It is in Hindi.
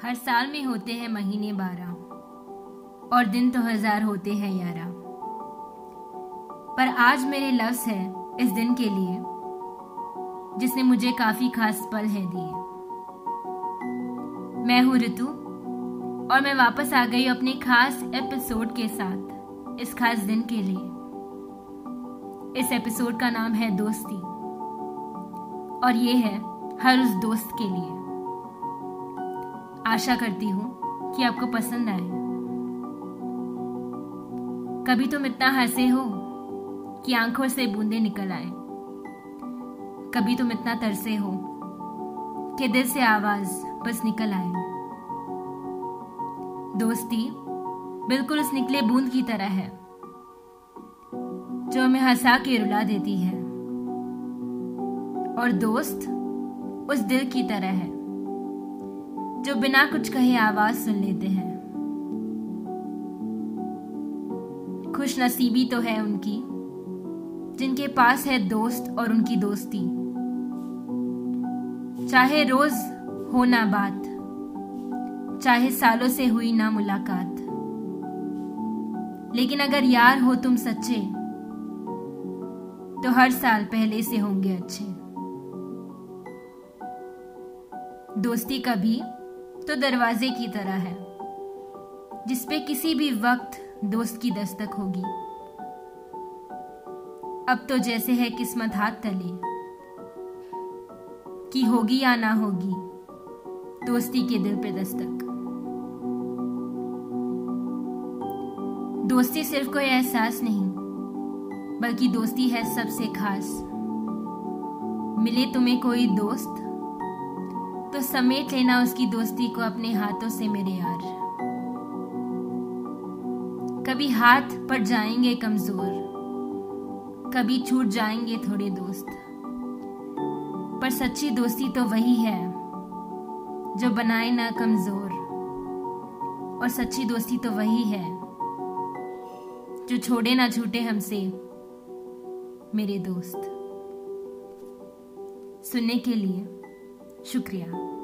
हर साल में होते हैं महीने बारह, और दिन तो हज़ार होते हैं यारा पर आज मेरे लफ्ज है इस दिन के लिए, जिसने मुझे काफ़ी खास पल है दिए। मैं हूँ ऋतु, और मैं वापस आ गई अपने खास एपिसोड के साथ, इस खास दिन के लिए। इस एपिसोड का नाम है दोस्ती, और ये है हर उस दोस्त के लिए। आशा करती हूँ कि आपको पसंद आए। कभी तुम इतना हंसे हो कि आँखों से बूंदे निकल आए। कभी तुम इतना तरसे हो कि दिल से आवाज़ बस निकल आए। दोस्ती बिल्कुल उस निकले बूंद की तरह है, जो हमें हंसा के रुला देती है। और दोस्त उस दिल की तरह है। जो बिना कुछ कहे आवाज़ सुन लेते हैं। खुश नसीबी तो है उनकी, जिनके पास है दोस्त और उनकी दोस्ती। चाहे रोज हो ना बात, चाहे सालों से हुई ना मुलाकात। लेकिन अगर यार हो तुम सच्चे तो हर साल पहले से होंगे अच्छे। दोस्ती कभी तो दरवाजे की तरह है, जिसपे किसी भी वक्त दोस्त की दस्तक होगी। अब तो जैसे है किस्मत हाथ तले, कि होगी या ना होगी, दोस्ती के दिल पे दस्तक। दोस्ती सिर्फ़ कोई एहसास नहीं, बल्कि दोस्ती है सबसे खास। मिले तुम्हें कोई दोस्त तो समेट लेना उसकी दोस्ती को अपने हाथों से मेरे यार। कभी हाथ पड़ जाएँगे कमज़ोर, कभी छूट जाएँगे थोड़े दोस्त। पर सच्ची दोस्ती तो वही है, जो बनाए ना कमज़ोर। और सच्ची दोस्ती तो वही है, जो छोड़े ना छूटे हमसे मेरे दोस्त। सुनने के लिए। शुक्रिया।